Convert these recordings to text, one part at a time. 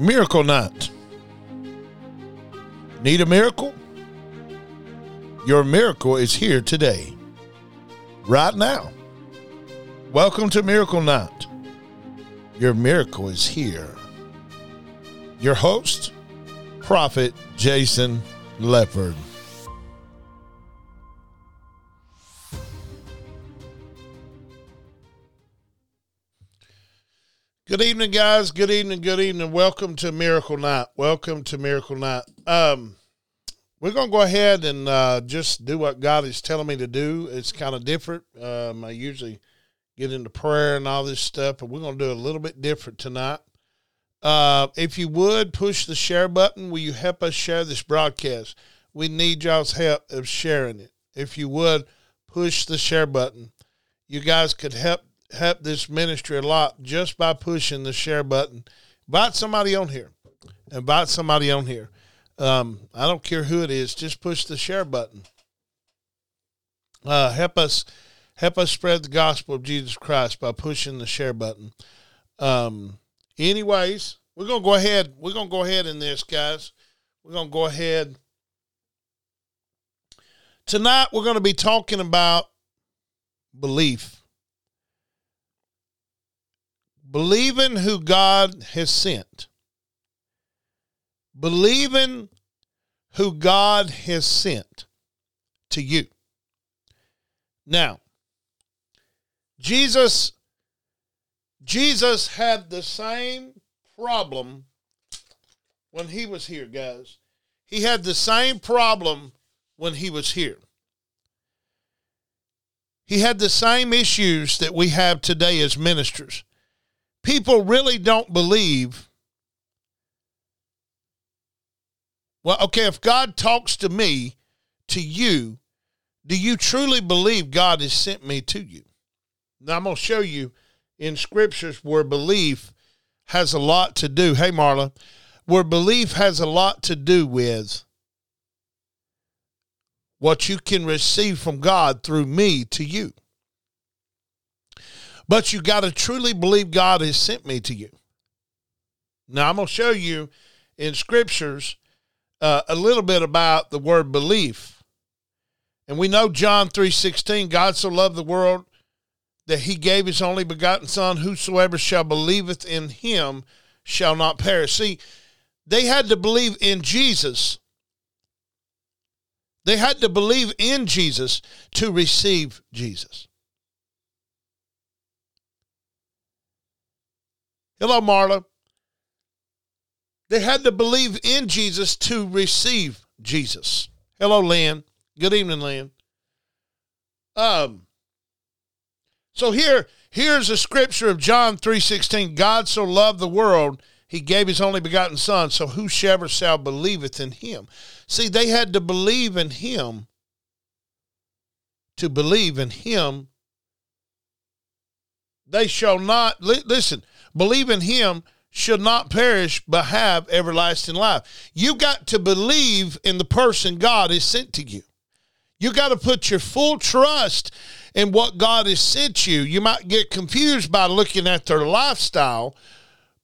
Miracle Night. Need a miracle? Your miracle is here today, right now. Welcome to Miracle Night. Your miracle is here. Your host, Prophet Jason Lepard. Evening, guys. Good evening. Good evening. Welcome to Miracle Night. Welcome to Miracle Night. Um, we're gonna go ahead and uh, just do what God is telling me to do. It's kind of different. Um, I usually get into prayer and all this stuff, but we're gonna do a little bit different tonight. Uh, if you would push the share button, will you help us share this broadcast? We need y'all's help of sharing it. If you would push the share button, you guys could help help this ministry a lot just by pushing the share button. Invite somebody on here. Invite somebody on here. Um, I don't care who it is. Just push the share button. Uh, help us help us spread the gospel of Jesus Christ by pushing the share button. Um, anyways, we're gonna go ahead. We're gonna go ahead in this, guys. We're gonna go ahead. Tonight we're gonna be talking about belief believing who God has sent. Believing who God has sent to you. Now, Jesus Jesus had the same problem when he was here, guys. He had the same problem when he was here. He had the same issues that we have today as ministers people really don't believe. Well, okay, if God talks to me, to you, do you truly believe God has sent me to you? Now, I'm going to show you in scriptures where belief has a lot to do. Hey, Marla, where belief has a lot to do with what you can receive from God through me to you. But you got to truly believe God has sent me to you. Now, I'm going to show you in scriptures uh, a little bit about the word belief. And we know John 3:16, God so loved the world that he gave his only begotten son whosoever shall believeth in him shall not perish. See, they had to believe in Jesus. They had to believe in Jesus to receive Jesus. Hello, Marla. They had to believe in Jesus to receive Jesus. Hello, Lynn. Good evening, Lynn. Um, so here, here's a scripture of John 3.16. God so loved the world, he gave his only begotten son, so whosoever shall believeth in him. See, they had to believe in him to believe in him. They shall not, li- listen, believe in him should not perish but have everlasting life. You got to believe in the person God has sent to you. You got to put your full trust in what God has sent you. You might get confused by looking at their lifestyle,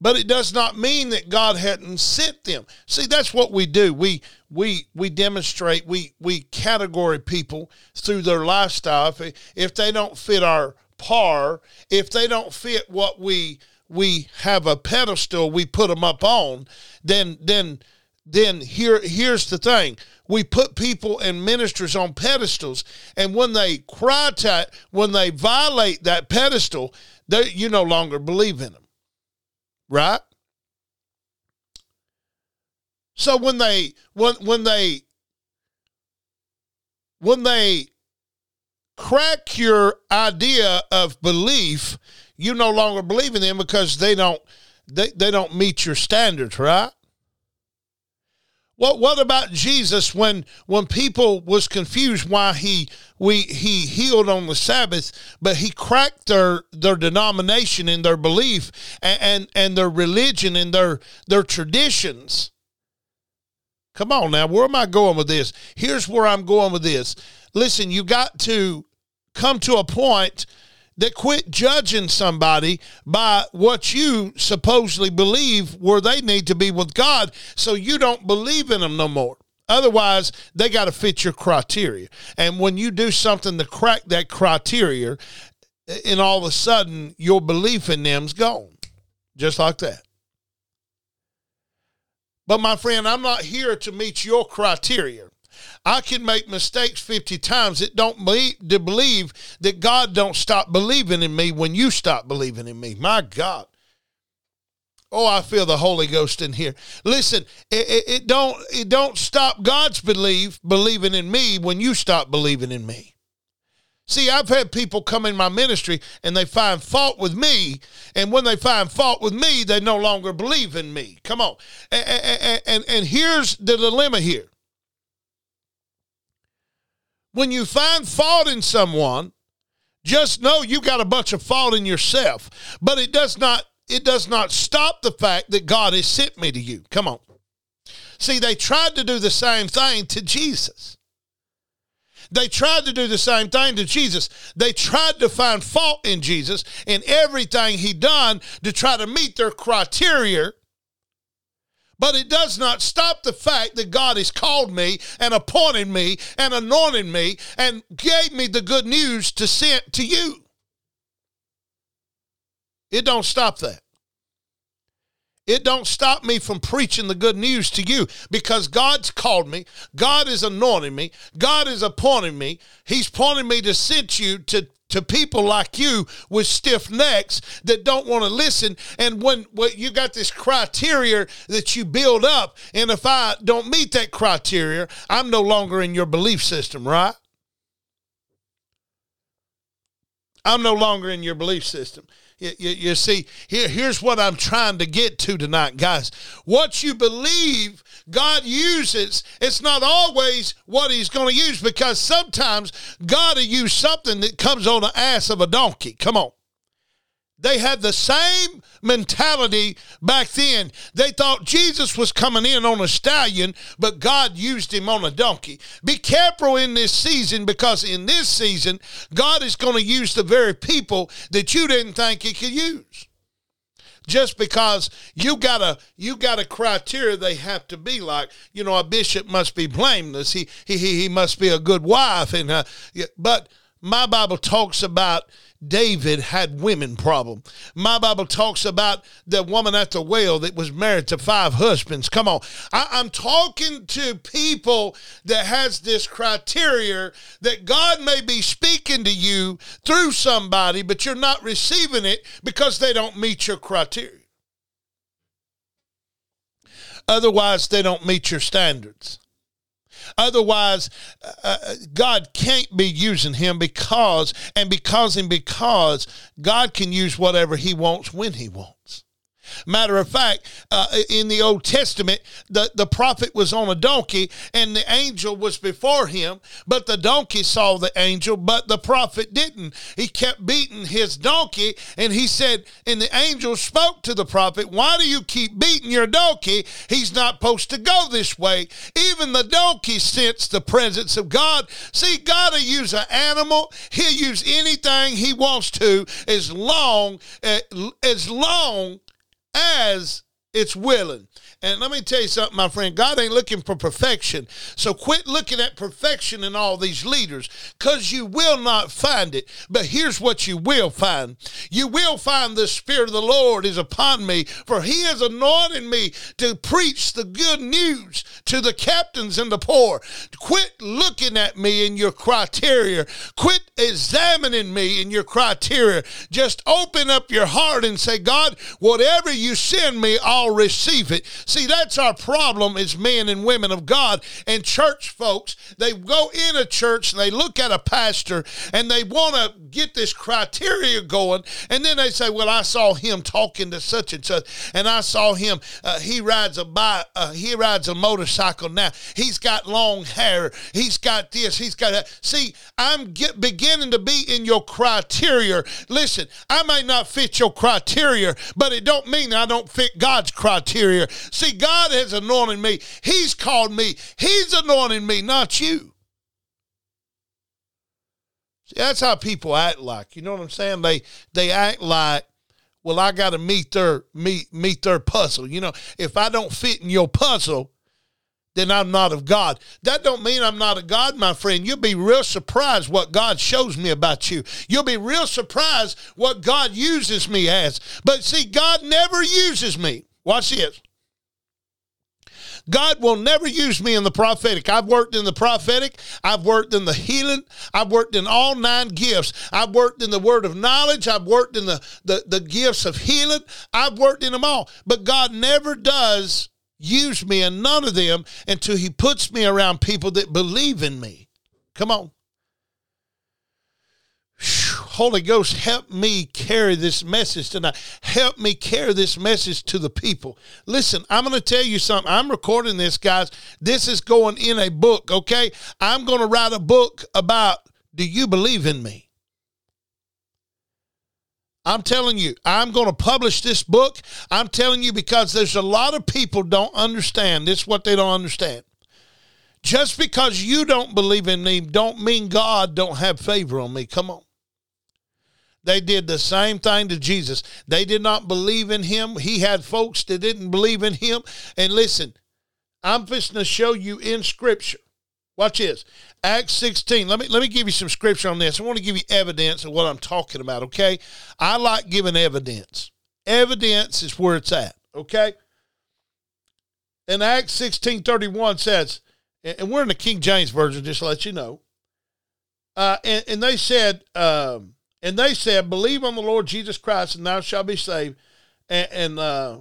but it does not mean that God hadn't sent them. See, that's what we do. We we we demonstrate, we we category people through their lifestyle. If, if they don't fit our par, if they don't fit what we we have a pedestal we put them up on, then then then here here's the thing. We put people and ministers on pedestals, and when they cry to when they violate that pedestal, they, you no longer believe in them. Right? So when they when when they when they crack your idea of belief you no longer believe in them because they don't they, they don't meet your standards, right? What what about Jesus when when people was confused why he we he healed on the Sabbath, but he cracked their their denomination and their belief and, and, and their religion and their their traditions. Come on now, where am I going with this? Here's where I'm going with this. Listen, you got to come to a point that quit judging somebody by what you supposedly believe where they need to be with God so you don't believe in them no more. Otherwise, they got to fit your criteria. And when you do something to crack that criteria, and all of a sudden your belief in them's gone. Just like that. But my friend, I'm not here to meet your criteria. I can make mistakes 50 times. It don't be, to believe that God don't stop believing in me when you stop believing in me. My God. Oh, I feel the Holy Ghost in here. Listen, it, it, it don't it don't stop God's belief believing in me when you stop believing in me. See, I've had people come in my ministry and they find fault with me, and when they find fault with me, they no longer believe in me. Come on, and and, and, and here's the dilemma here: when you find fault in someone, just know you got a bunch of fault in yourself. But it does not it does not stop the fact that God has sent me to you. Come on. See, they tried to do the same thing to Jesus. They tried to do the same thing to Jesus. They tried to find fault in Jesus in everything he done to try to meet their criteria but it does not stop the fact that God has called me and appointed me and anointed me and gave me the good news to send to you. It don't stop that. It don't stop me from preaching the good news to you because God's called me. God is anointing me. God is appointing me. He's pointing me to send you to to people like you with stiff necks that don't want to listen. And when, you got this criteria that you build up, and if I don't meet that criteria, I'm no longer in your belief system, right? I'm no longer in your belief system. You, you, you, see, here, here's what I'm trying to get to tonight, guys. What you believe God uses, it's not always what He's going to use because sometimes God will use something that comes on the ass of a donkey. Come on. They had the same mentality back then. They thought Jesus was coming in on a stallion, but God used him on a donkey. Be careful in this season because in this season, God is going to use the very people that you didn't think he could use. Just because you got a you got a criteria they have to be like, you know, a bishop must be blameless. He he he must be a good wife, and uh, but my Bible talks about David had women problem. My Bible talks about the woman at the well that was married to five husbands. Come on. I, am talking to people that has this criteria that God may be speaking to you through somebody, but you're not receiving it because they don't meet your criteria. Otherwise, they don't meet your standards. Otherwise, uh, uh, God can't be using him because, and because and because God can use whatever he wants when he wants. Matter of fact, uh, in the Old Testament, the, the prophet was on a donkey and the angel was before him, but the donkey saw the angel, but the prophet didn't. He kept beating his donkey and he said, and the angel spoke to the prophet, Why do you keep beating your donkey? He's not supposed to go this way. Even the donkey sensed the presence of God. See, God will use an animal, he'll use anything he wants to as long, uh, as long as it's willing. And let me tell you something, my friend. God ain't looking for perfection. So quit looking at perfection in all these leaders because you will not find it. But here's what you will find you will find the Spirit of the Lord is upon me, for he has anointed me to preach the good news to the captains and the poor. Quit looking at me in your criteria. Quit examining me in your criteria. Just open up your heart and say, God, whatever you send me, I'll receive it. See, that's our problem as men and women of God and church folks. They go in a church and they look at a pastor and they want to get this criteria going. And then they say, Well, I saw him talking to such and such, and I saw him, uh, he rides a bike, uh, he rides a motorcycle now. He's got long hair. He's got this, he's got that. See, I'm get, beginning to be in your criteria. Listen, I may not fit your criteria, but it don't mean I don't fit God's criteria. See, See, God has anointed me. He's called me. He's anointing me, not you. See, that's how people act like. You know what I'm saying? They they act like, well, I got to meet their meet meet their puzzle. You know, if I don't fit in your puzzle, then I'm not of God. That don't mean I'm not of God, my friend. You'll be real surprised what God shows me about you. You'll be real surprised what God uses me as. But see, God never uses me. Watch this. God will never use me in the prophetic. I've worked in the prophetic. I've worked in the healing. I've worked in all nine gifts. I've worked in the word of knowledge. I've worked in the, the, the gifts of healing. I've worked in them all. But God never does use me in none of them until he puts me around people that believe in me. Come on. Holy Ghost, help me carry this message tonight. Help me carry this message to the people. Listen, I'm going to tell you something. I'm recording this, guys. This is going in a book, okay? I'm going to write a book about do you believe in me? I'm telling you, I'm going to publish this book. I'm telling you because there's a lot of people don't understand. This is what they don't understand. Just because you don't believe in me don't mean God don't have favor on me. Come on. They did the same thing to Jesus. They did not believe in him. He had folks that didn't believe in him. And listen, I'm fixing to show you in scripture. Watch this. Acts 16. Let me let me give you some scripture on this. I want to give you evidence of what I'm talking about, okay? I like giving evidence. Evidence is where it's at, okay? And Acts 16 31 says, and we're in the King James Version, just to let you know. Uh, and, and they said, um, and they said, Believe on the Lord Jesus Christ, and thou shalt be saved. And, and uh,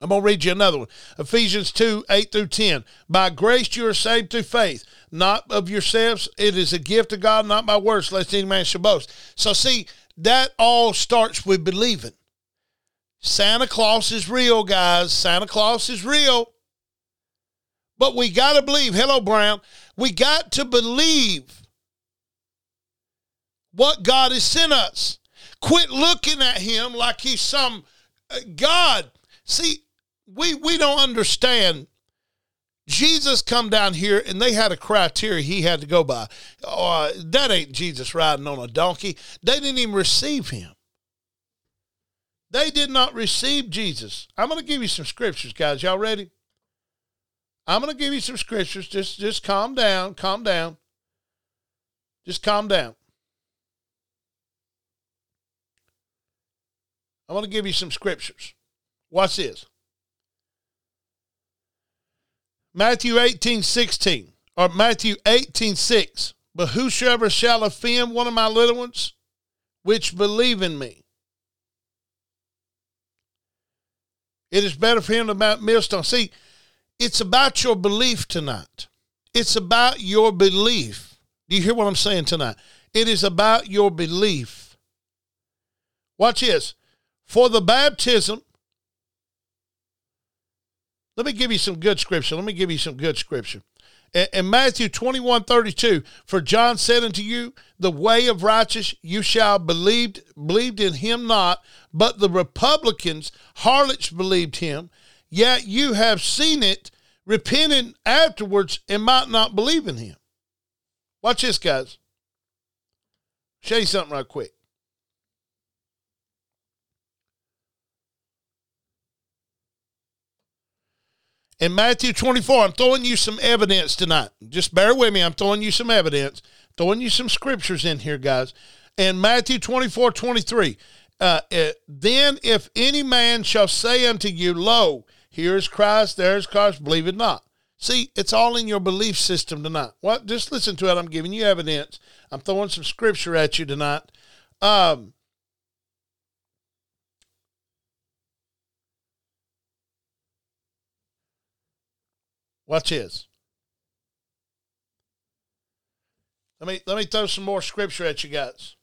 I'm going to read you another one. Ephesians 2 8 through 10. By grace you are saved through faith, not of yourselves. It is a gift of God, not by works, lest any man should boast. So, see, that all starts with believing. Santa Claus is real, guys. Santa Claus is real. But we got to believe. Hello, Brown. We got to believe what God has sent us. Quit looking at him like he's some uh, God. See, we we don't understand. Jesus come down here and they had a criteria he had to go by. Oh, that ain't Jesus riding on a donkey. They didn't even receive him. They did not receive Jesus. I'm going to give you some scriptures, guys. Y'all ready? I'm going to give you some scriptures. Just just calm down, calm down. Just calm down. I'm going to give you some scriptures. Watch this. Matthew 18, 16, or Matthew 18, 6. But whosoever shall offend one of my little ones, which believe in me, it is better for him to mount millstone. See, it's about your belief tonight. It's about your belief. Do you hear what I'm saying tonight? It is about your belief. Watch this. For the baptism, let me give you some good scripture. Let me give you some good scripture. In Matthew 21 32, for John said unto you, The way of righteous you shall believed, believed in him not, but the Republicans, harlots, believed him. Yet you have seen it, repenting afterwards, and might not believe in him. Watch this, guys. Show you something right quick. In Matthew 24, I'm throwing you some evidence tonight. Just bear with me. I'm throwing you some evidence, throwing you some scriptures in here, guys. In Matthew 24, 23, uh, uh, then if any man shall say unto you, Lo, here is Christ, there is Christ, believe it not. See, it's all in your belief system tonight. What? Just listen to it. I'm giving you evidence. I'm throwing some scripture at you tonight. Um, Watch his. Let me let me throw some more scripture at you guys.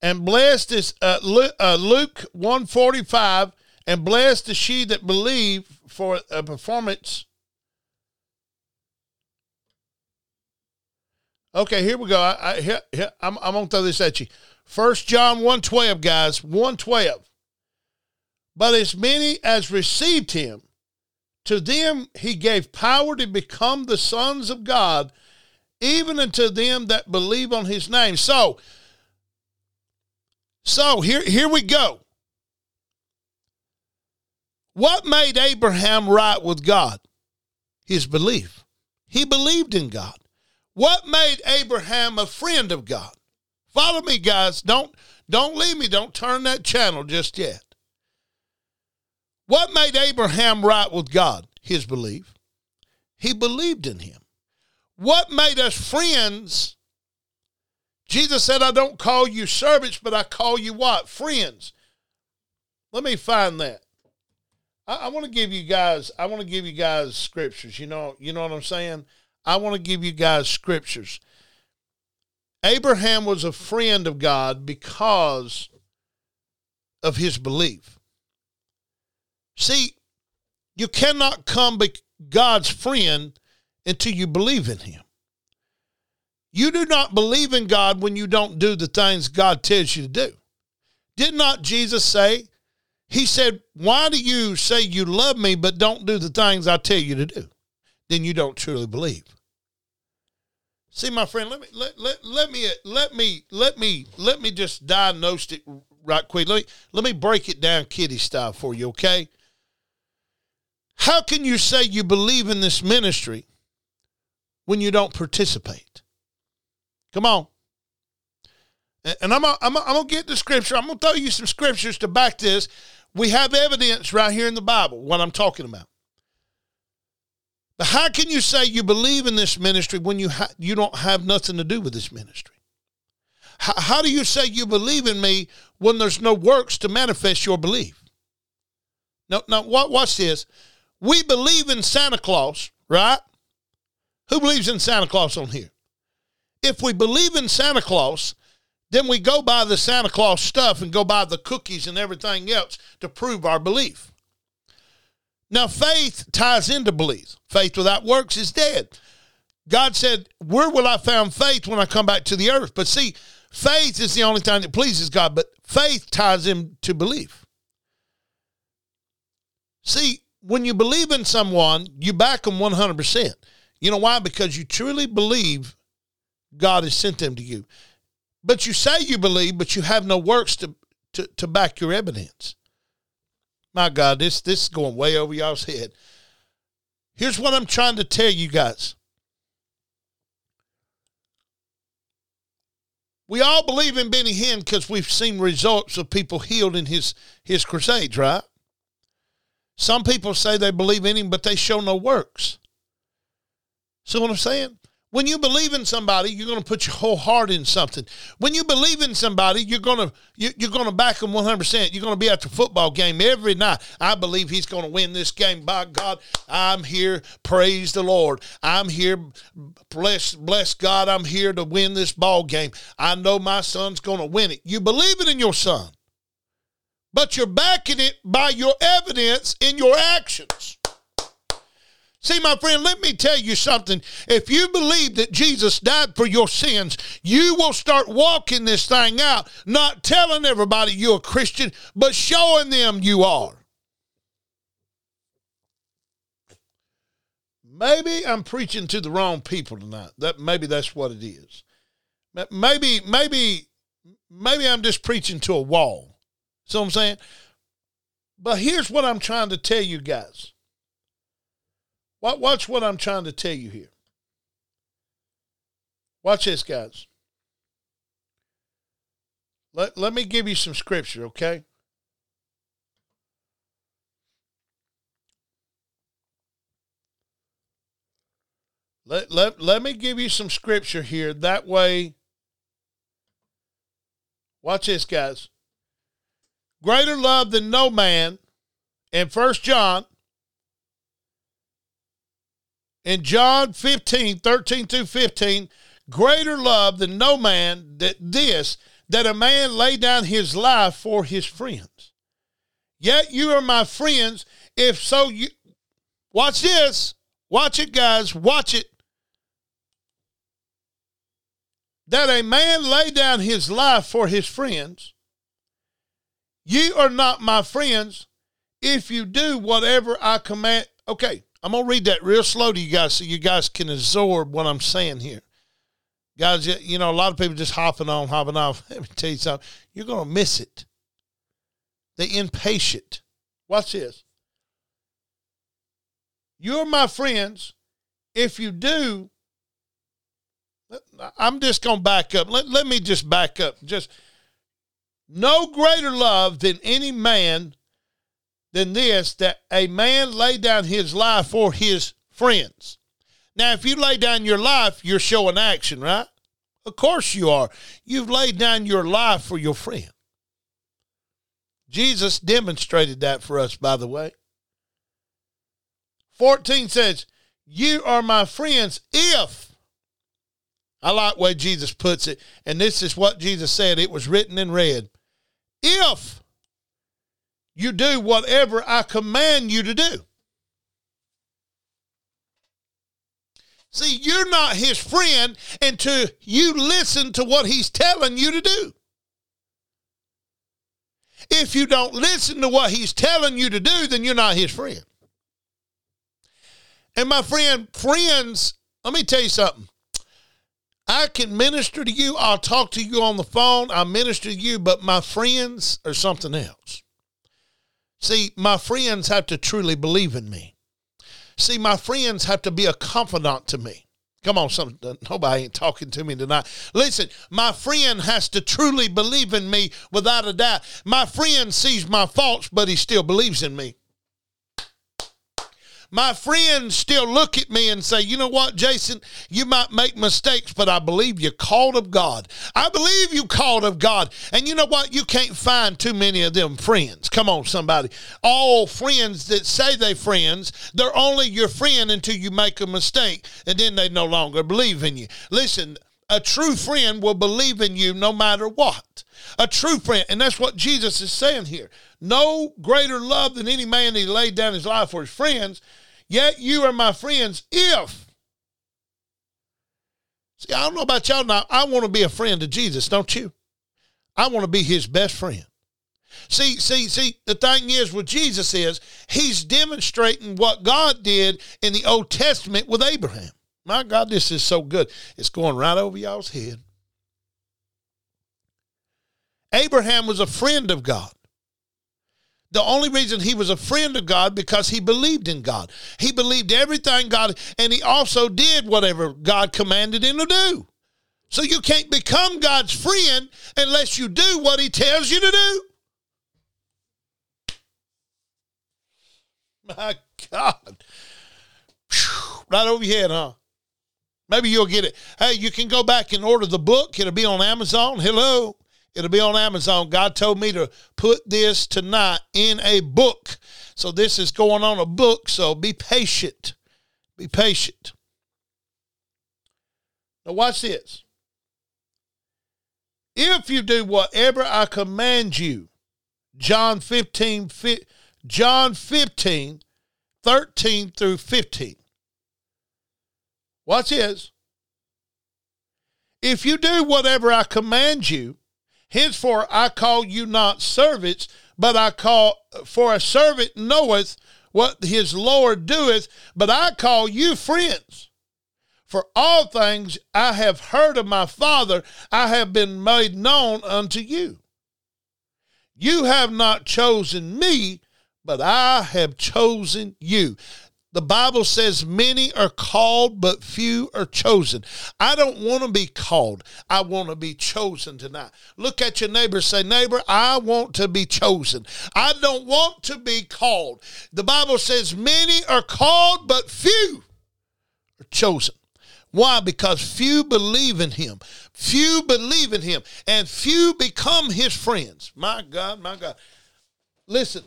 And blessed is uh, Luke, uh, Luke 145, and blessed is she that believe for a performance. Okay, here we go. I, I here, here, I'm, I'm to throw this at you. First John 112, guys, 112. But as many as received him, to them he gave power to become the sons of God, even unto them that believe on his name. So, so here, here we go. What made Abraham right with God? His belief. He believed in God. What made Abraham a friend of God? Follow me, guys. Don't don't leave me. Don't turn that channel just yet. What made Abraham right with God? His belief. He believed in him. What made us friends? Jesus said, I don't call you servants, but I call you what? Friends. Let me find that. I, I want to give you guys, I want to give you guys scriptures. You know, you know what I'm saying? I want to give you guys scriptures. Abraham was a friend of God because of his belief. See, you cannot come be God's friend until you believe in him. You do not believe in God when you don't do the things God tells you to do. Did not Jesus say, He said, Why do you say you love me but don't do the things I tell you to do? Then you don't truly believe. See, my friend, let me let, let, let me let me let me let me just diagnose it right quick. Let me let me break it down kitty style for you, okay? How can you say you believe in this ministry when you don't participate? Come on. And I'm, I'm, I'm going to get the scripture. I'm to throw you some scriptures to back this. We have evidence right here in the Bible, what I'm talking about. How can you say you believe in this ministry when you, ha- you don't have nothing to do with this ministry? H- how do you say you believe in me when there's no works to manifest your belief? Now, now what, watch this. We believe in Santa Claus, right? Who believes in Santa Claus on here? If we believe in Santa Claus, then we go buy the Santa Claus stuff and go buy the cookies and everything else to prove our belief. Now, faith ties into belief. Faith without works is dead. God said, Where will I find faith when I come back to the earth? But see, faith is the only thing that pleases God, but faith ties into belief. See, when you believe in someone, you back them 100%. You know why? Because you truly believe God has sent them to you. But you say you believe, but you have no works to, to, to back your evidence. My God, this, this is going way over y'all's head. Here's what I'm trying to tell you guys. We all believe in Benny Hinn because we've seen results of people healed in his, his crusades, right? Some people say they believe in him, but they show no works. See what I'm saying? When you believe in somebody, you're going to put your whole heart in something. When you believe in somebody, you're going to you're going to back them 100%. You're going to be at the football game every night. I believe he's going to win this game. By God, I'm here. Praise the Lord. I'm here. Bless bless God. I'm here to win this ball game. I know my son's going to win it. You believe it in your son, but you're backing it by your evidence in your actions. See, my friend, let me tell you something. If you believe that Jesus died for your sins, you will start walking this thing out, not telling everybody you're a Christian, but showing them you are. Maybe I'm preaching to the wrong people tonight. That maybe that's what it is. Maybe, maybe, maybe I'm just preaching to a wall. See what I'm saying? But here's what I'm trying to tell you guys. Watch what I'm trying to tell you here. Watch this, guys. Let, let me give you some scripture, okay? Let, let, let me give you some scripture here. That way, watch this, guys. Greater love than no man in First John in John 15, 13 through 15, greater love than no man that this, that a man lay down his life for his friends. Yet you are my friends, if so you watch this. Watch it, guys. Watch it. That a man lay down his life for his friends. Ye are not my friends if you do whatever I command. Okay, I'm gonna read that real slow to you guys so you guys can absorb what I'm saying here. Guys, you know, a lot of people just hopping on, hopping off. Let me tell you something. You're gonna miss it. The impatient. Watch this. You're my friends if you do. I'm just gonna back up. Let, let me just back up. Just no greater love than any man than this that a man lay down his life for his friends. Now, if you lay down your life, you're showing action, right? Of course you are. You've laid down your life for your friend. Jesus demonstrated that for us, by the way. 14 says, You are my friends if. I like the way Jesus puts it, and this is what Jesus said. It was written in red. If you do whatever I command you to do. See, you're not his friend until you listen to what he's telling you to do. If you don't listen to what he's telling you to do, then you're not his friend. And my friend, friends, let me tell you something. I can minister to you. I'll talk to you on the phone. I minister to you, but my friends are something else. See, my friends have to truly believe in me. See, my friends have to be a confidant to me. Come on, some nobody ain't talking to me tonight. Listen, my friend has to truly believe in me without a doubt. My friend sees my faults, but he still believes in me. My friends still look at me and say, you know what, Jason, you might make mistakes, but I believe you're called of God. I believe you called of God. And you know what? You can't find too many of them friends. Come on, somebody. All friends that say they friends, they're only your friend until you make a mistake, and then they no longer believe in you. Listen, a true friend will believe in you no matter what. A true friend, and that's what Jesus is saying here. No greater love than any man that he laid down his life for his friends. Yet you are my friends if. See, I don't know about y'all now. I want to be a friend to Jesus, don't you? I want to be his best friend. See, see, see, the thing is with Jesus is he's demonstrating what God did in the Old Testament with Abraham. My God, this is so good. It's going right over y'all's head. Abraham was a friend of God. The only reason he was a friend of God because he believed in God. He believed everything God, and he also did whatever God commanded him to do. So you can't become God's friend unless you do what he tells you to do. My God. Whew, right over your head, huh? Maybe you'll get it. Hey, you can go back and order the book. It'll be on Amazon. Hello. It'll be on Amazon. God told me to put this tonight in a book. So this is going on a book. So be patient. Be patient. Now, watch this. If you do whatever I command you, John 15, John 15, 13 through 15. Watch this. If you do whatever I command you, Henceforth I call you not servants, but I call for a servant knoweth what his Lord doeth, but I call you friends. For all things I have heard of my Father, I have been made known unto you. You have not chosen me, but I have chosen you. The Bible says many are called, but few are chosen. I don't want to be called. I want to be chosen tonight. Look at your neighbor. Say, neighbor, I want to be chosen. I don't want to be called. The Bible says many are called, but few are chosen. Why? Because few believe in him. Few believe in him, and few become his friends. My God, my God. Listen,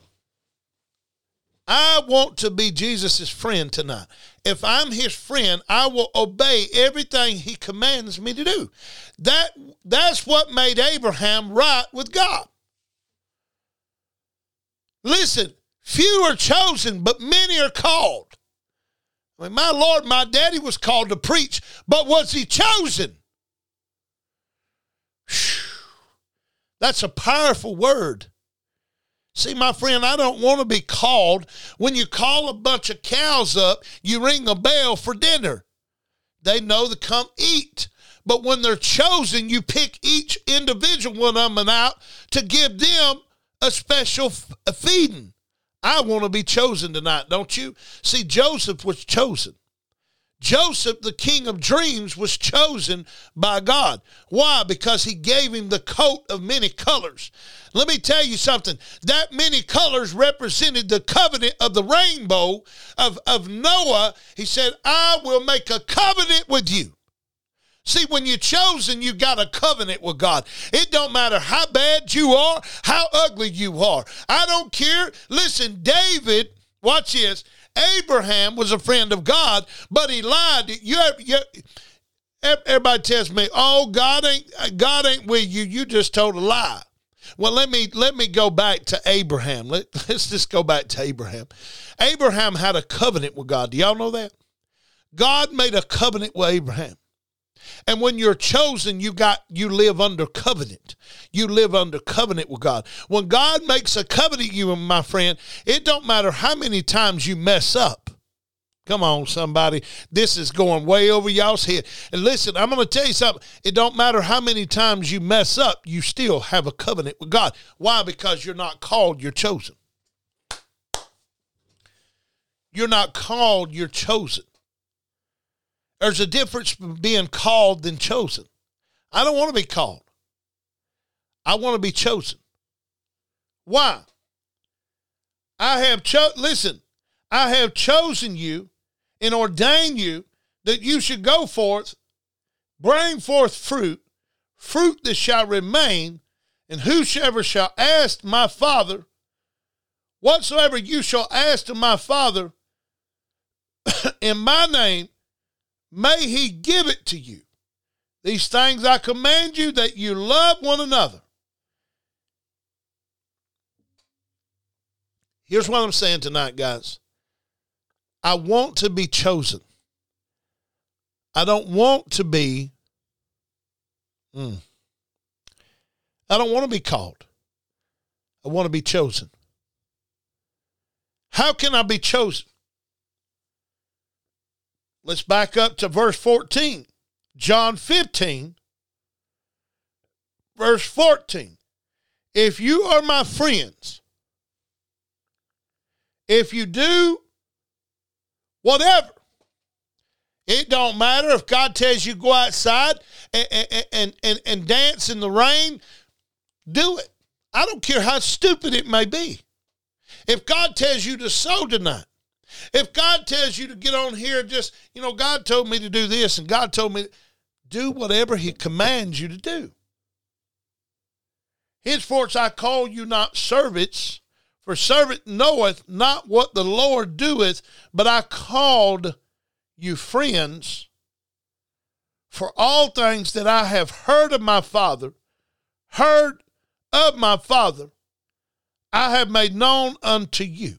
I want to be Jesus' friend tonight. If I'm his friend, I will obey everything he commands me to do. That, that's what made Abraham right with God. Listen, few are chosen, but many are called. I mean, my Lord, my daddy was called to preach, but was he chosen? Whew. That's a powerful word. See, my friend, I don't want to be called. When you call a bunch of cows up, you ring a bell for dinner. They know to come eat. But when they're chosen, you pick each individual one of them out to give them a special f- a feeding. I want to be chosen tonight, don't you? See, Joseph was chosen. Joseph, the king of dreams, was chosen by God. Why? Because he gave him the coat of many colors. Let me tell you something. That many colors represented the covenant of the rainbow of, of Noah. He said, I will make a covenant with you. See, when you're chosen, you got a covenant with God. It don't matter how bad you are, how ugly you are. I don't care. Listen, David, watch this. Abraham was a friend of God, but he lied. You, you, everybody tells me, "Oh, God ain't God ain't with you. You just told a lie." Well, let me let me go back to Abraham. Let, let's just go back to Abraham. Abraham had a covenant with God. Do y'all know that? God made a covenant with Abraham. And when you're chosen, you got you live under covenant. You live under covenant with God. When God makes a covenant you, my friend, it don't matter how many times you mess up. Come on, somebody. This is going way over y'all's head. And listen, I'm going to tell you something. It don't matter how many times you mess up, you still have a covenant with God. Why? Because you're not called, you're chosen. You're not called, you're chosen. There's a difference being called than chosen. I don't want to be called. I want to be chosen. Why? I have cho- listen, I have chosen you and ordained you that you should go forth, bring forth fruit, fruit that shall remain, and whosoever shall ask my Father, whatsoever you shall ask of my Father in my name, may he give it to you. These things I command you that you love one another. Here's what I'm saying tonight, guys. I want to be chosen. I don't want to be. Mm, I don't want to be called. I want to be chosen. How can I be chosen? Let's back up to verse 14. John 15, verse 14. If you are my friends, if you do whatever, it don't matter if God tells you go outside and, and, and, and, dance in the rain, do it. I don't care how stupid it may be. If God tells you to sow tonight, if God tells you to get on here, just, you know, God told me to do this and God told me, do whatever He commands you to do. Henceforth I call you not servants, for servant knoweth not what the Lord doeth, but I called you friends. For all things that I have heard of my Father, heard of my Father, I have made known unto you.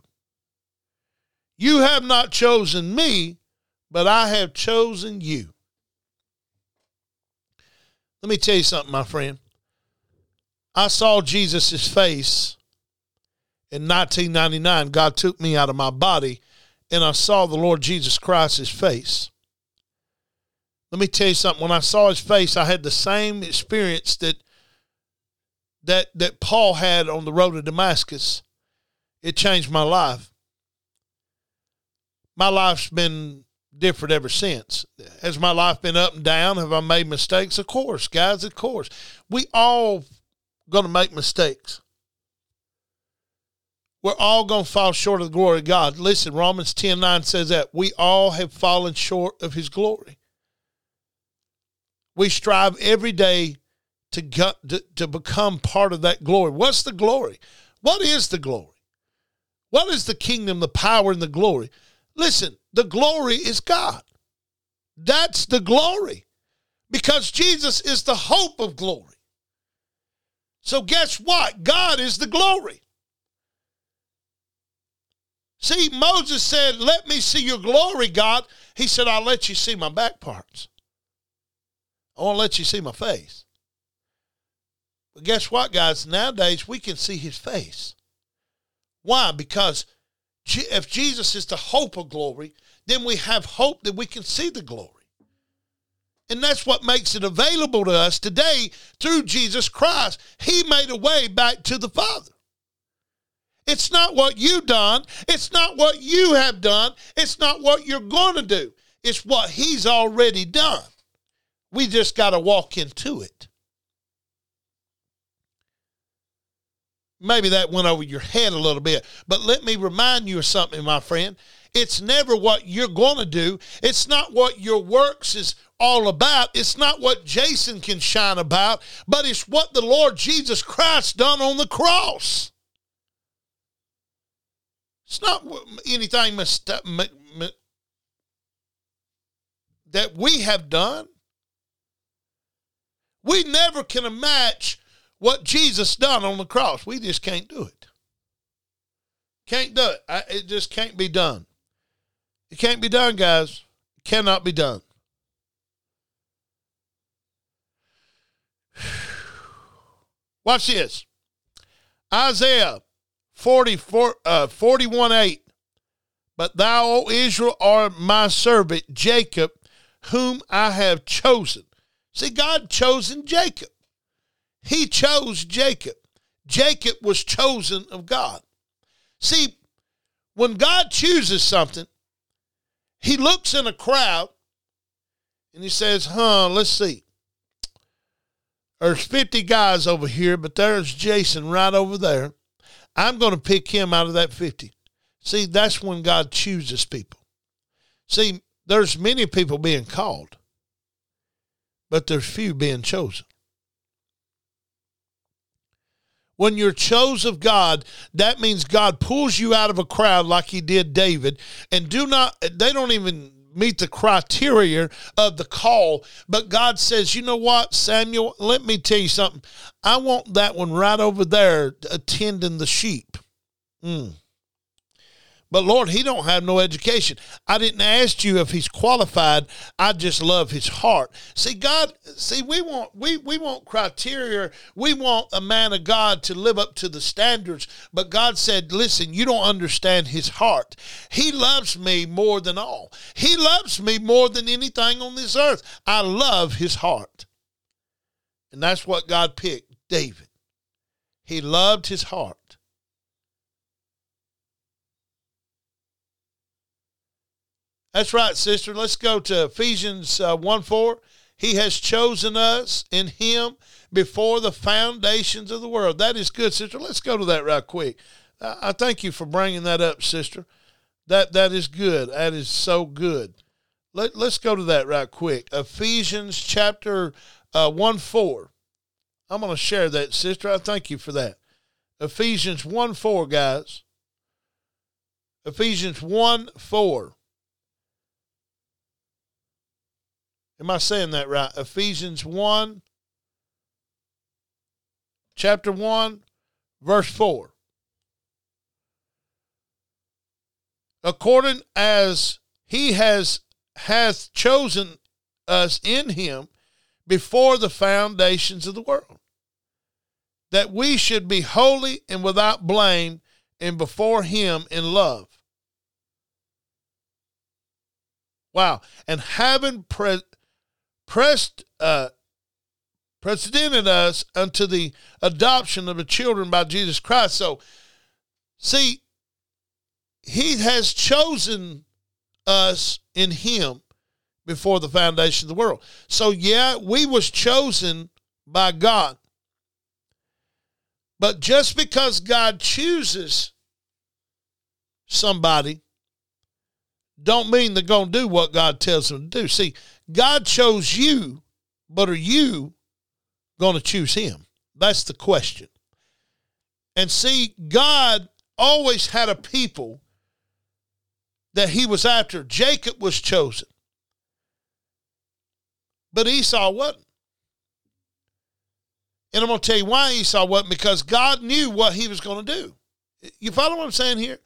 You have not chosen me, but I have chosen you. Let me tell you something, my friend. I saw Jesus' face in 1999. God took me out of my body, and I saw the Lord Jesus Christ's face. Let me tell you something. When I saw his face, I had the same experience that that that Paul had on the road to Damascus. It changed my life my life's been different ever since. Has my life been up and down? Have I made mistakes? Of course, guys, of course. We all going to make mistakes. We're all going to fall short of the glory of God. Listen, Romans 10 9 says that we all have fallen short of his glory. We strive every day to, to, to become part of that glory. What's the glory? What is the glory? What is the kingdom, the power, and the glory? Listen, the glory is God. That's the glory because Jesus is the hope of glory. So, guess what? God is the glory. See, Moses said, Let me see your glory, God. He said, I'll let you see my back parts. I won't let you see my face. But guess what, guys? Nowadays, we can see his face. Why? Because if Jesus is the hope of glory, then we have hope that we can see the glory. And that's what makes it available to us today through Jesus Christ. He made a way back to the Father. It's not what you've done. It's not what you have done. It's not what you're going to do. It's what He's already done. We just got to walk into it. Maybe that went over your head a little bit, but let me remind you of something, my friend. It's never what you're going to do. It's not what your works is all about. It's not what Jason can shine about, but it's what the Lord Jesus Christ done on the cross. It's not anything uh, that we have done. We never can match what Jesus done on the cross. We just can't do it. Can't do it. I, it just can't be done. It can't be done, guys. It cannot be done. Watch this. Isaiah 44, uh, 41 8. But thou, O Israel, art my servant Jacob, whom I have chosen. See, God chosen Jacob. He chose Jacob. Jacob was chosen of God. See, when God chooses something, he looks in a crowd and he says, huh, let's see. There's 50 guys over here, but there's Jason right over there. I'm going to pick him out of that 50. See, that's when God chooses people. See, there's many people being called, but there's few being chosen. When you're chosen of God, that means God pulls you out of a crowd like he did David and do not they don't even meet the criteria of the call, but God says, "You know what, Samuel, let me tell you something. I want that one right over there attending the sheep." Mm. But Lord, he don't have no education. I didn't ask you if he's qualified. I just love his heart. See, God, see, we want we we want criteria. We want a man of God to live up to the standards. But God said, listen, you don't understand his heart. He loves me more than all. He loves me more than anything on this earth. I love his heart. And that's what God picked, David. He loved his heart. That's right, sister. Let's go to Ephesians uh, 1 4. He has chosen us in Him before the foundations of the world. That is good, sister. Let's go to that right quick. I thank you for bringing that up, sister. That that is good. That is so good. Let Let's go to that right quick. Ephesians chapter uh, one four. I'm going to share that, sister. I thank you for that. Ephesians one four, guys. Ephesians one four. Am I saying that right? Ephesians 1, chapter 1, verse 4. According as he has hath chosen us in him before the foundations of the world, that we should be holy and without blame and before him in love. Wow. And having pre- pressed uh, precedented us unto the adoption of the children by Jesus Christ. So, see, He has chosen us in Him before the foundation of the world. So, yeah, we was chosen by God. But just because God chooses somebody don't mean they're going to do what God tells them to do. See, God chose you, but are you going to choose him? That's the question. And see, God always had a people that he was after. Jacob was chosen, but Esau wasn't. And I'm going to tell you why Esau wasn't because God knew what he was going to do. You follow what I'm saying here?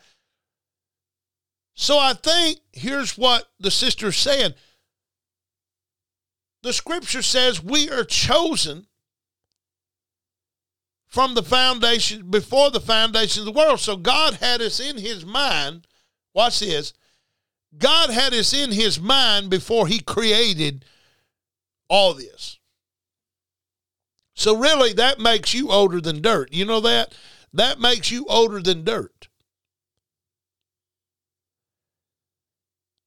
So I think here's what the sister's saying. The scripture says we are chosen from the foundation before the foundation of the world. So God had us in his mind. Watch this. God had us in his mind before he created all this. So really that makes you older than dirt. You know that? That makes you older than dirt.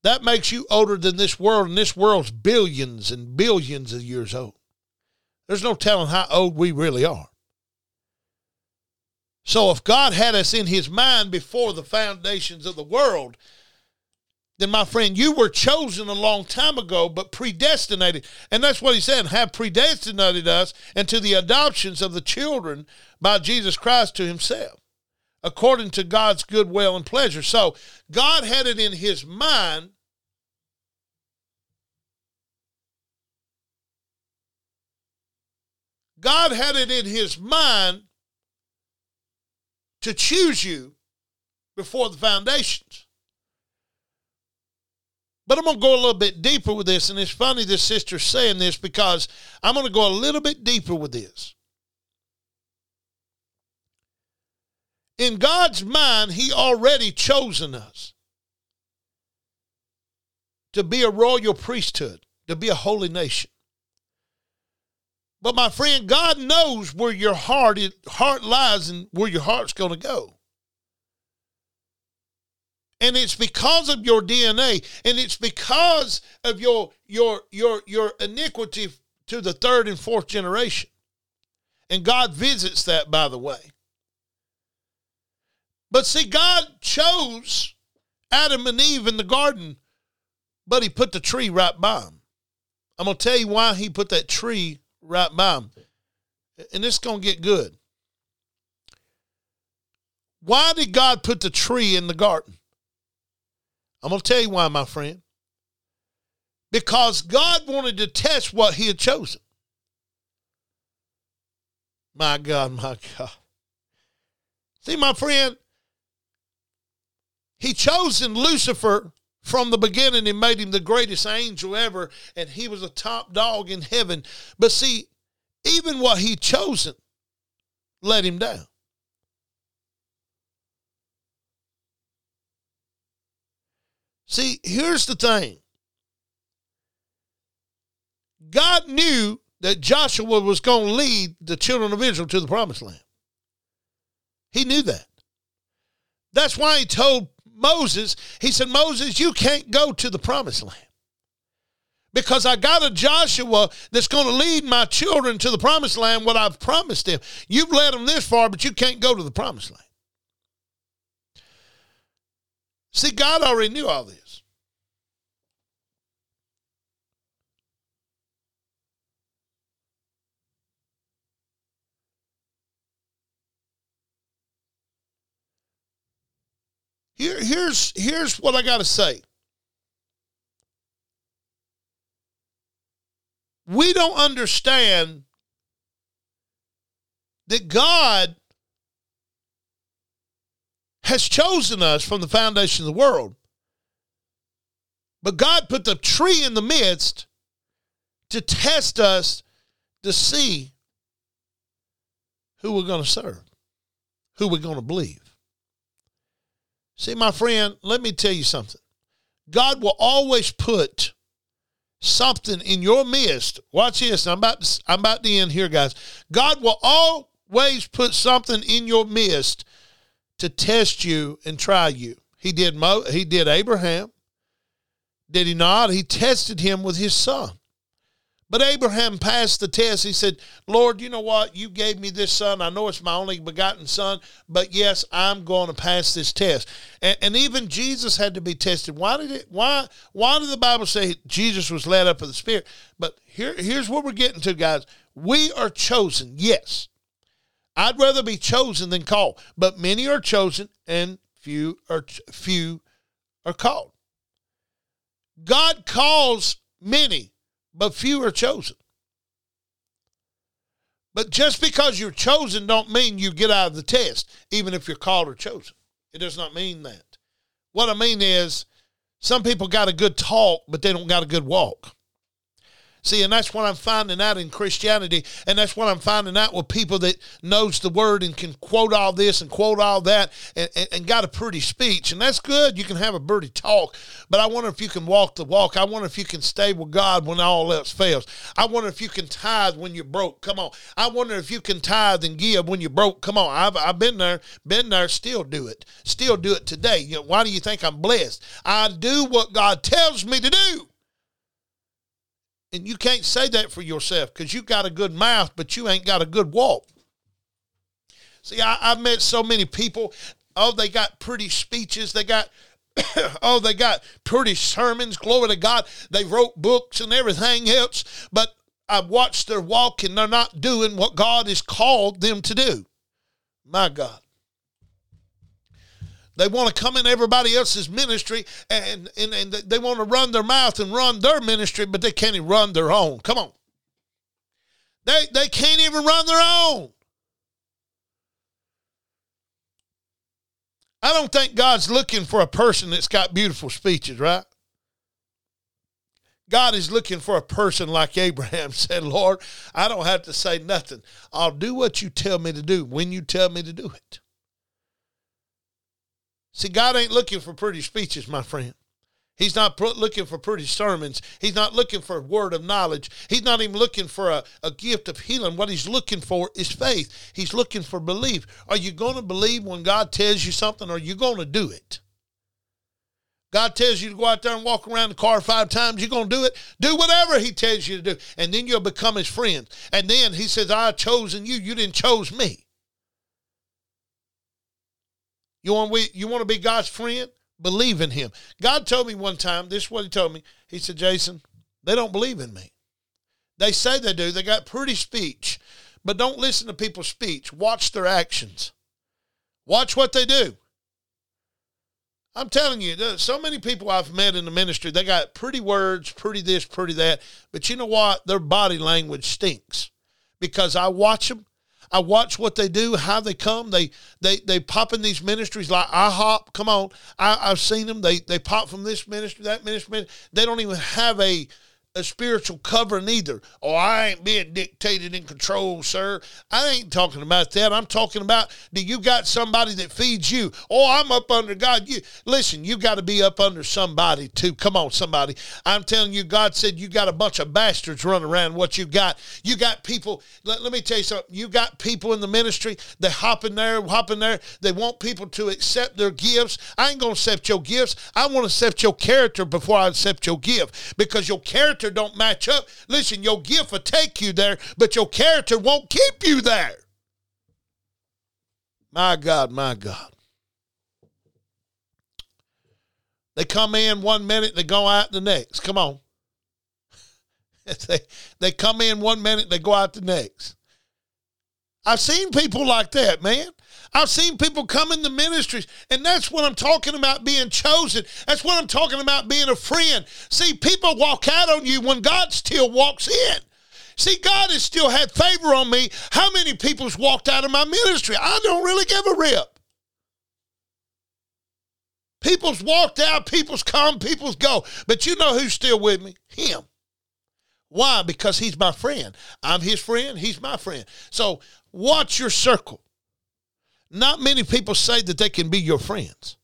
That makes you older than this world, and this world's billions and billions of years old. There's no telling how old we really are. So if God had us in his mind before the foundations of the world, then my friend, you were chosen a long time ago, but predestinated. And that's what he said, have predestinated us into the adoptions of the children by Jesus Christ to himself, according to God's good will and pleasure. So God had it in his mind God had it in his mind to choose you before the foundations. But I'm going to go a little bit deeper with this. And it's funny this sister's saying this because I'm going to go a little bit deeper with this. In God's mind, He already chosen us to be a royal priesthood, to be a holy nation. But my friend, God knows where your heart heart lies and where your heart's going to go. And it's because of your DNA and it's because of your your your your iniquity to the third and fourth generation. And God visits that by the way. But see God chose Adam and Eve in the garden, but he put the tree right by them. I'm going to tell you why he put that tree right by them. And it's going to get good. Why did God put the tree in the garden? I'm going to tell you why, my friend. Because God wanted to test what he had chosen. My God, my God. See, my friend, he chosen Lucifer from the beginning and made him the greatest angel ever, and he was a top dog in heaven. But see, even what he chosen let him down. See, here's the thing God knew that Joshua was going to lead the children of Israel to the promised land. He knew that. That's why he told Moses, he said, Moses, you can't go to the promised land because I got a Joshua that's going to lead my children to the promised land, what I've promised them. You've led them this far, but you can't go to the promised land. See, God already knew all this. Here, here's, here's what I got to say. We don't understand that God has chosen us from the foundation of the world. But God put the tree in the midst to test us to see who we're going to serve, who we're going to believe. See, my friend, let me tell you something. God will always put something in your midst. Watch this. I'm about to, I'm about to end here, guys. God will always put something in your midst to test you and try you. He did Mo, he did Abraham. Did he not? He tested him with his son. But Abraham passed the test. He said, Lord, you know what? You gave me this son. I know it's my only begotten son, but yes, I'm going to pass this test. And, and even Jesus had to be tested. Why did it why why did the Bible say Jesus was led up of the Spirit? But here, here's what we're getting to, guys. We are chosen, yes. I'd rather be chosen than called, but many are chosen and few are few are called. God calls many but few are chosen. But just because you're chosen don't mean you get out of the test, even if you're called or chosen. It does not mean that. What I mean is some people got a good talk, but they don't got a good walk. See, and that's what I'm finding out in Christianity, and that's what I'm finding out with people that knows the word and can quote all this and quote all that and, and, and, got a pretty speech. And that's good. You can have a pretty talk, but I wonder if you can walk the walk. I wonder if you can stay with God when all else fails. I wonder if you can tithe when you're broke. Come on. I wonder if you can tithe and give when you're broke. Come on. I've, I've been there, been there, still do it. Still do it today. You know, why do you think I'm blessed? I do what God tells me to do. And you can't say that for yourself because you got a good mouth, but you ain't got a good walk. See, I, I've met so many people. Oh, they got pretty speeches. They got oh, they got pretty sermons, glory to God. They wrote books and everything else, but I've watched their walk and they're not doing what God has called them to do. My God. They want to come in everybody else's ministry and, and, and they want to run their mouth and run their ministry, but they can't even run their own. Come on. They, they can't even run their own. I don't think God's looking for a person that's got beautiful speeches, right? God is looking for a person like Abraham said, Lord, I don't have to say nothing. I'll do what you tell me to do when you tell me to do it. See, God ain't looking for pretty speeches, my friend. He's not looking for pretty sermons. He's not looking for a word of knowledge. He's not even looking for a, a gift of healing. What he's looking for is faith. He's looking for belief. Are you going to believe when God tells you something or are you going to do it? God tells you to go out there and walk around the car five times, you're going to do it. Do whatever He tells you to do. And then you'll become His friend. And then He says, I have chosen you. You didn't chose me. You want, we, you want to be God's friend? Believe in Him. God told me one time, this is what He told me. He said, Jason, they don't believe in me. They say they do. They got pretty speech, but don't listen to people's speech. Watch their actions. Watch what they do. I'm telling you, so many people I've met in the ministry, they got pretty words, pretty this, pretty that, but you know what? Their body language stinks because I watch them I watch what they do, how they come. They they they pop in these ministries like IHOP. Come on, I, I've seen them. They they pop from this ministry, that ministry. They don't even have a a spiritual covering either. Oh, I ain't being dictated and controlled, sir. I ain't talking about that. I'm talking about do you got somebody that feeds you? Oh, I'm up under God. You listen, you got to be up under somebody too. Come on, somebody. I'm telling you, God said you got a bunch of bastards running around. What you got? You got people. Let, let me tell you something. You got people in the ministry. They hop in there, hop in there. They want people to accept their gifts. I ain't gonna accept your gifts. I want to accept your character before I accept your gift because your character character don't match up, listen, your gift will take you there, but your character won't keep you there. My God, my God. They come in one minute, they go out the next. Come on. they, they come in one minute, they go out the next. I've seen people like that, man. I've seen people come in the ministries, and that's what I'm talking about being chosen. That's what I'm talking about being a friend. See, people walk out on you when God still walks in. See, God has still had favor on me. How many people's walked out of my ministry? I don't really give a rip. People's walked out, people's come, people's go. But you know who's still with me? Him. Why? Because he's my friend. I'm his friend, he's my friend. So watch your circle. Not many people say that they can be your friends.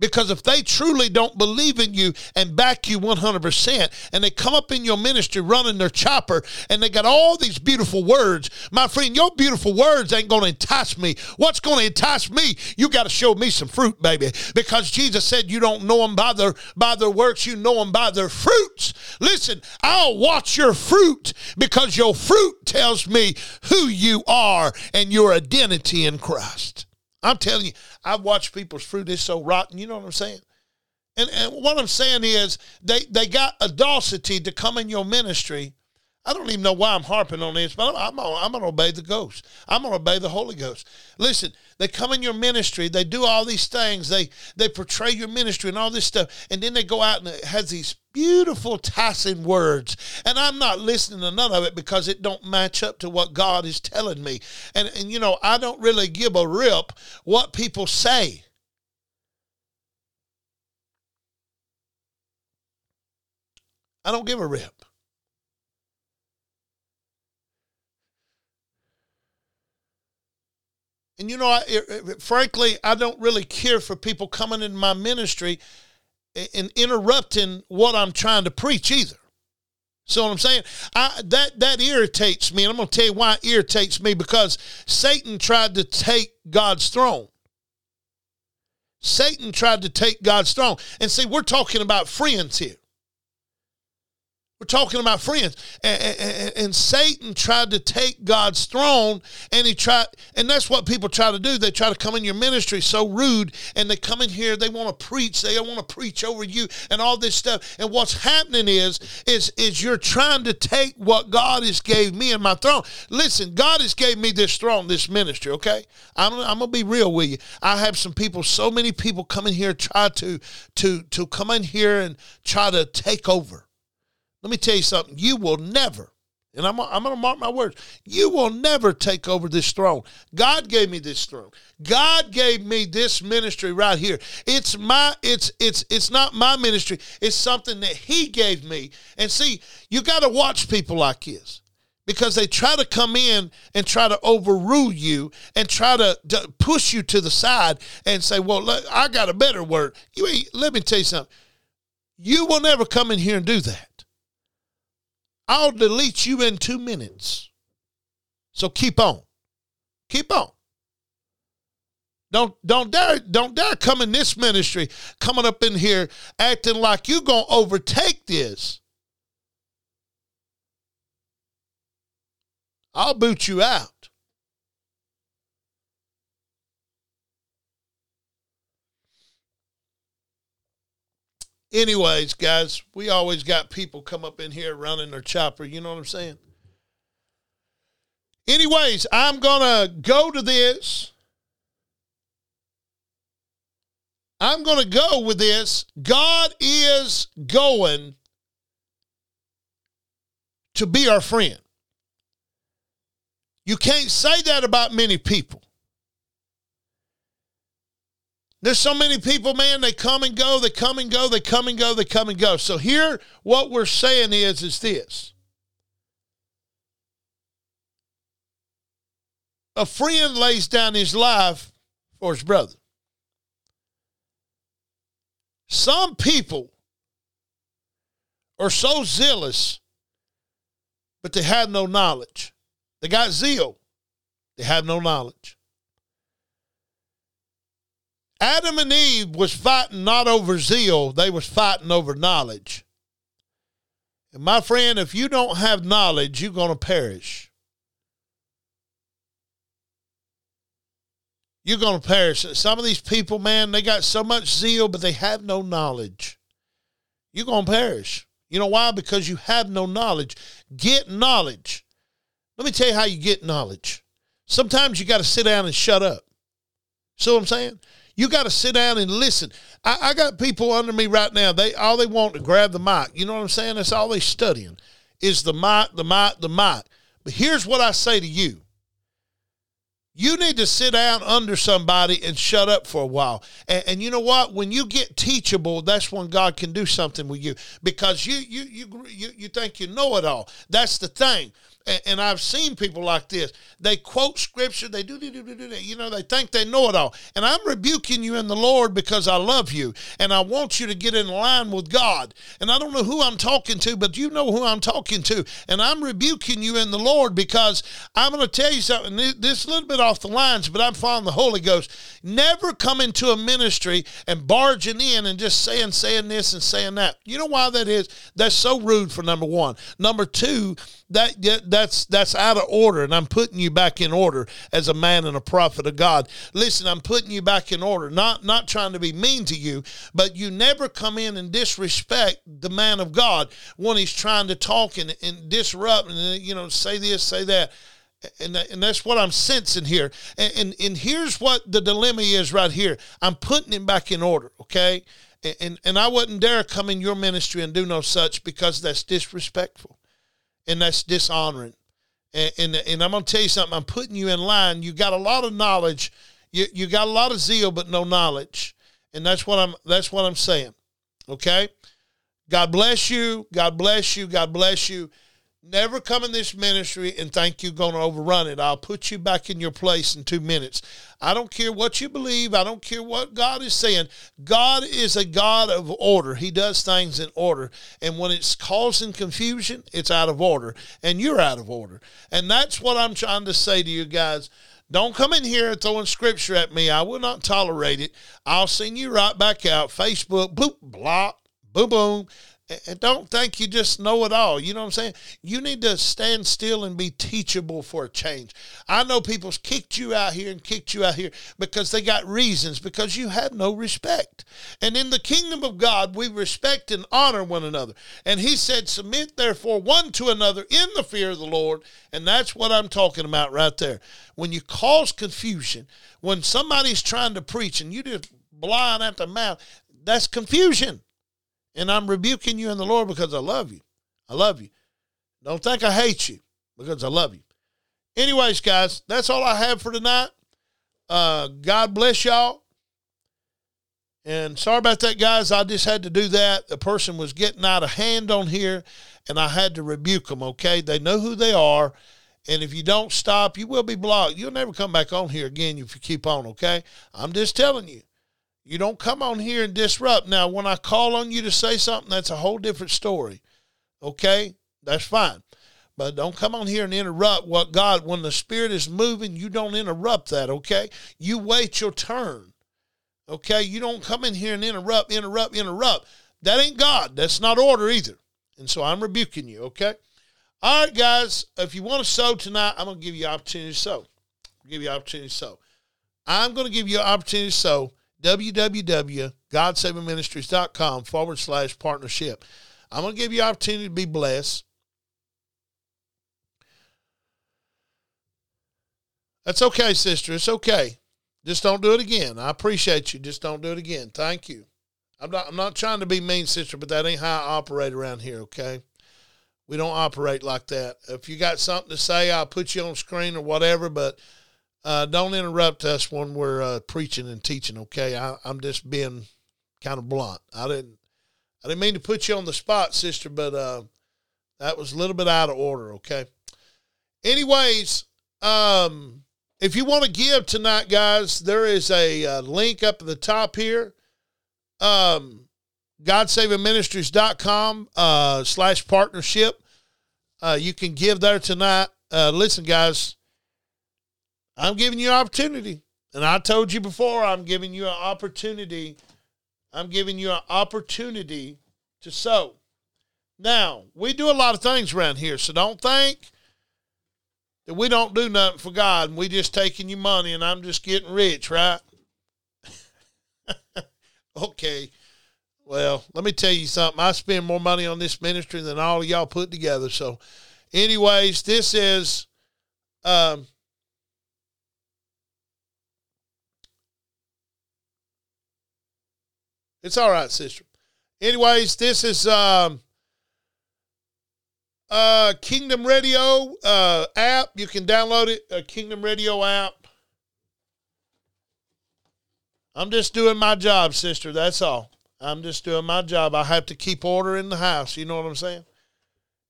Because if they truly don't believe in you and back you 100%, and they come up in your ministry running their chopper and they got all these beautiful words, my friend, your beautiful words ain't going to entice me. What's going to entice me? You got to show me some fruit, baby. Because Jesus said you don't know them by their, by their works, you know them by their fruits. Listen, I'll watch your fruit because your fruit tells me who you are and your identity in Christ. I'm telling you, I've watched people's fruit is so rotten. You know what I'm saying? And, and what I'm saying is they, they got audacity to come in your ministry. I don't even know why I'm harping on this, but I'm, I'm, I'm going to obey the Ghost. I'm going to obey the Holy Ghost. Listen, they come in your ministry. They do all these things. They they portray your ministry and all this stuff, and then they go out and it has these beautiful tossing words, and I'm not listening to none of it because it don't match up to what God is telling me. And, and you know, I don't really give a rip what people say. I don't give a rip. And you know, I, frankly, I don't really care for people coming in my ministry and interrupting what I'm trying to preach either. So what I'm saying? I, that that irritates me, and I'm going to tell you why it irritates me because Satan tried to take God's throne. Satan tried to take God's throne, and see, we're talking about friends here. We're talking about friends. And, and, and, Satan tried to take God's throne, and he tried, and that's what people try to do. They try to come in your ministry so rude, and they come in here, they want to preach, they want to preach over you and all this stuff. And what's happening is, is, is you're trying to take what God has gave me and my throne. Listen, God has gave me this throne, this ministry, okay? I'm, I'm gonna be real with you. I have some people, so many people come in here try to to to come in here and try to take over let me tell you something. You will never, and I'm, I'm going to mark my words, you will never take over this throne. God gave me this throne. God gave me this ministry right here. It's my, it's, it's, it's not my ministry. It's something that He gave me. And see, you got to watch people like this because they try to come in and try to overrule you and try to, to push you to the side and say, "Well, look, I got a better word." You let me tell you something. You will never come in here and do that. I'll delete you in two minutes. So keep on. Keep on. Don't don't dare don't dare come in this ministry coming up in here acting like you gonna overtake this. I'll boot you out. Anyways, guys, we always got people come up in here running their chopper. You know what I'm saying? Anyways, I'm going to go to this. I'm going to go with this. God is going to be our friend. You can't say that about many people. There's so many people, man, they come and go, they come and go, they come and go, they come and go. So here what we're saying is is this. A friend lays down his life for his brother. Some people are so zealous, but they have no knowledge. They got zeal, they have no knowledge. Adam and Eve was fighting not over zeal, they was fighting over knowledge. And my friend, if you don't have knowledge, you're going to perish. You're going to perish. Some of these people, man, they got so much zeal, but they have no knowledge. You're going to perish. You know why? Because you have no knowledge. Get knowledge. Let me tell you how you get knowledge. Sometimes you got to sit down and shut up. See what I'm saying? You got to sit down and listen. I, I, got people under me right now. They all they want to grab the mic. You know what I'm saying? That's all they studying is the mic, the mic, the mic. But here's what I say to you. You need to sit down under somebody and shut up for a while. And, and, you know what? When you get teachable, that's when God can do something with you because you you you you, you think you know it all. That's the thing and I've seen people like this. They quote scripture, they do, do, do, do, do, you know, they think they know it all. And I'm rebuking you in the Lord because I love you and I want you to get in line with God. And I don't know who I'm talking to, but you know who I'm talking to. And I'm rebuking you in the Lord because I'm going to tell you something. This is a little bit off the lines, but I'm following the Holy Ghost. Never come into a ministry and barging in and just saying, saying this and saying that. You know why that is? That's so rude for number one. Number two, that that's that's out of order and i'm putting you back in order as a man and a prophet of god listen i'm putting you back in order not not trying to be mean to you but you never come in and disrespect the man of god when he's trying to talk and, and disrupt and you know say this say that and, and that's what I'm sensing here. And, and, and here's what the dilemma is right here. I'm putting him back in order, okay? And, and I wouldn't dare come in your ministry and do no such because that's disrespectful and that's dishonoring. And, and, and I'm going to tell you something. I'm putting you in line. You got a lot of knowledge. You, you got a lot of zeal, but no knowledge. And that's what I'm, that's what I'm saying. Okay. God bless you. God bless you. God bless you. Never come in this ministry and think you're going to overrun it. I'll put you back in your place in two minutes. I don't care what you believe. I don't care what God is saying. God is a God of order. He does things in order. And when it's causing confusion, it's out of order. And you're out of order. And that's what I'm trying to say to you guys. Don't come in here throwing scripture at me. I will not tolerate it. I'll send you right back out. Facebook, boop, block, boom, boom and don't think you just know it all. You know what I'm saying? You need to stand still and be teachable for a change. I know people's kicked you out here and kicked you out here because they got reasons, because you have no respect. And in the kingdom of God, we respect and honor one another. And he said, Submit therefore one to another in the fear of the Lord. And that's what I'm talking about right there. When you cause confusion, when somebody's trying to preach and you just blind at the mouth, that's confusion. And I'm rebuking you in the Lord because I love you. I love you. Don't think I hate you because I love you. Anyways, guys, that's all I have for tonight. Uh, God bless y'all. And sorry about that, guys. I just had to do that. The person was getting out of hand on here, and I had to rebuke them, okay? They know who they are. And if you don't stop, you will be blocked. You'll never come back on here again if you keep on, okay? I'm just telling you. You don't come on here and disrupt. Now, when I call on you to say something, that's a whole different story. Okay? That's fine. But don't come on here and interrupt what God, when the Spirit is moving, you don't interrupt that, okay? You wait your turn. Okay? You don't come in here and interrupt, interrupt, interrupt. That ain't God. That's not order either. And so I'm rebuking you, okay? All right, guys, if you want to sow tonight, I'm going to give you opportunity to sow. I'll give you opportunity to sow. I'm going to give you an opportunity to sow www.godsavingministries.com forward slash partnership. I'm going to give you opportunity to be blessed. That's okay, sister. It's okay. Just don't do it again. I appreciate you. Just don't do it again. Thank you. I'm not I'm not trying to be mean, sister, but that ain't how I operate around here, okay? We don't operate like that. If you got something to say, I'll put you on screen or whatever, but uh, don't interrupt us when we're uh, preaching and teaching. Okay, I, am just being kind of blunt. I didn't, I didn't mean to put you on the spot, sister, but uh, that was a little bit out of order. Okay. Anyways, um, if you want to give tonight, guys, there is a, a uh, link up at the top here. Um, GodSavingMinistries.com uh, slash partnership. Uh, you can give there tonight. Uh, listen, guys I'm giving you an opportunity. And I told you before, I'm giving you an opportunity. I'm giving you an opportunity to sow. Now, we do a lot of things around here, so don't think that we don't do nothing for God and we just taking you money and I'm just getting rich, right? okay. Well, let me tell you something. I spend more money on this ministry than all of y'all put together. So, anyways, this is um, It's all right, sister. Anyways, this is um, uh, Kingdom Radio uh, app. You can download it, a Kingdom Radio app. I'm just doing my job, sister. That's all. I'm just doing my job. I have to keep order in the house. You know what I'm saying?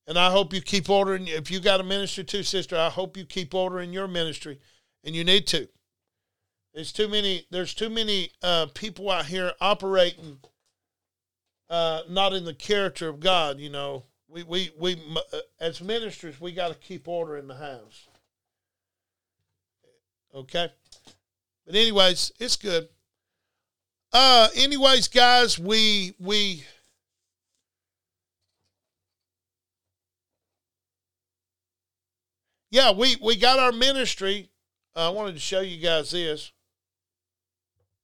And I hope you keep ordering. If you got a ministry too, sister, I hope you keep ordering your ministry, and you need to. There's too many. There's too many uh, people out here operating uh, not in the character of God. You know, we we we uh, as ministers we got to keep order in the house. Okay, but anyways, it's good. Uh, anyways, guys, we we. Yeah, we, we got our ministry. Uh, I wanted to show you guys this.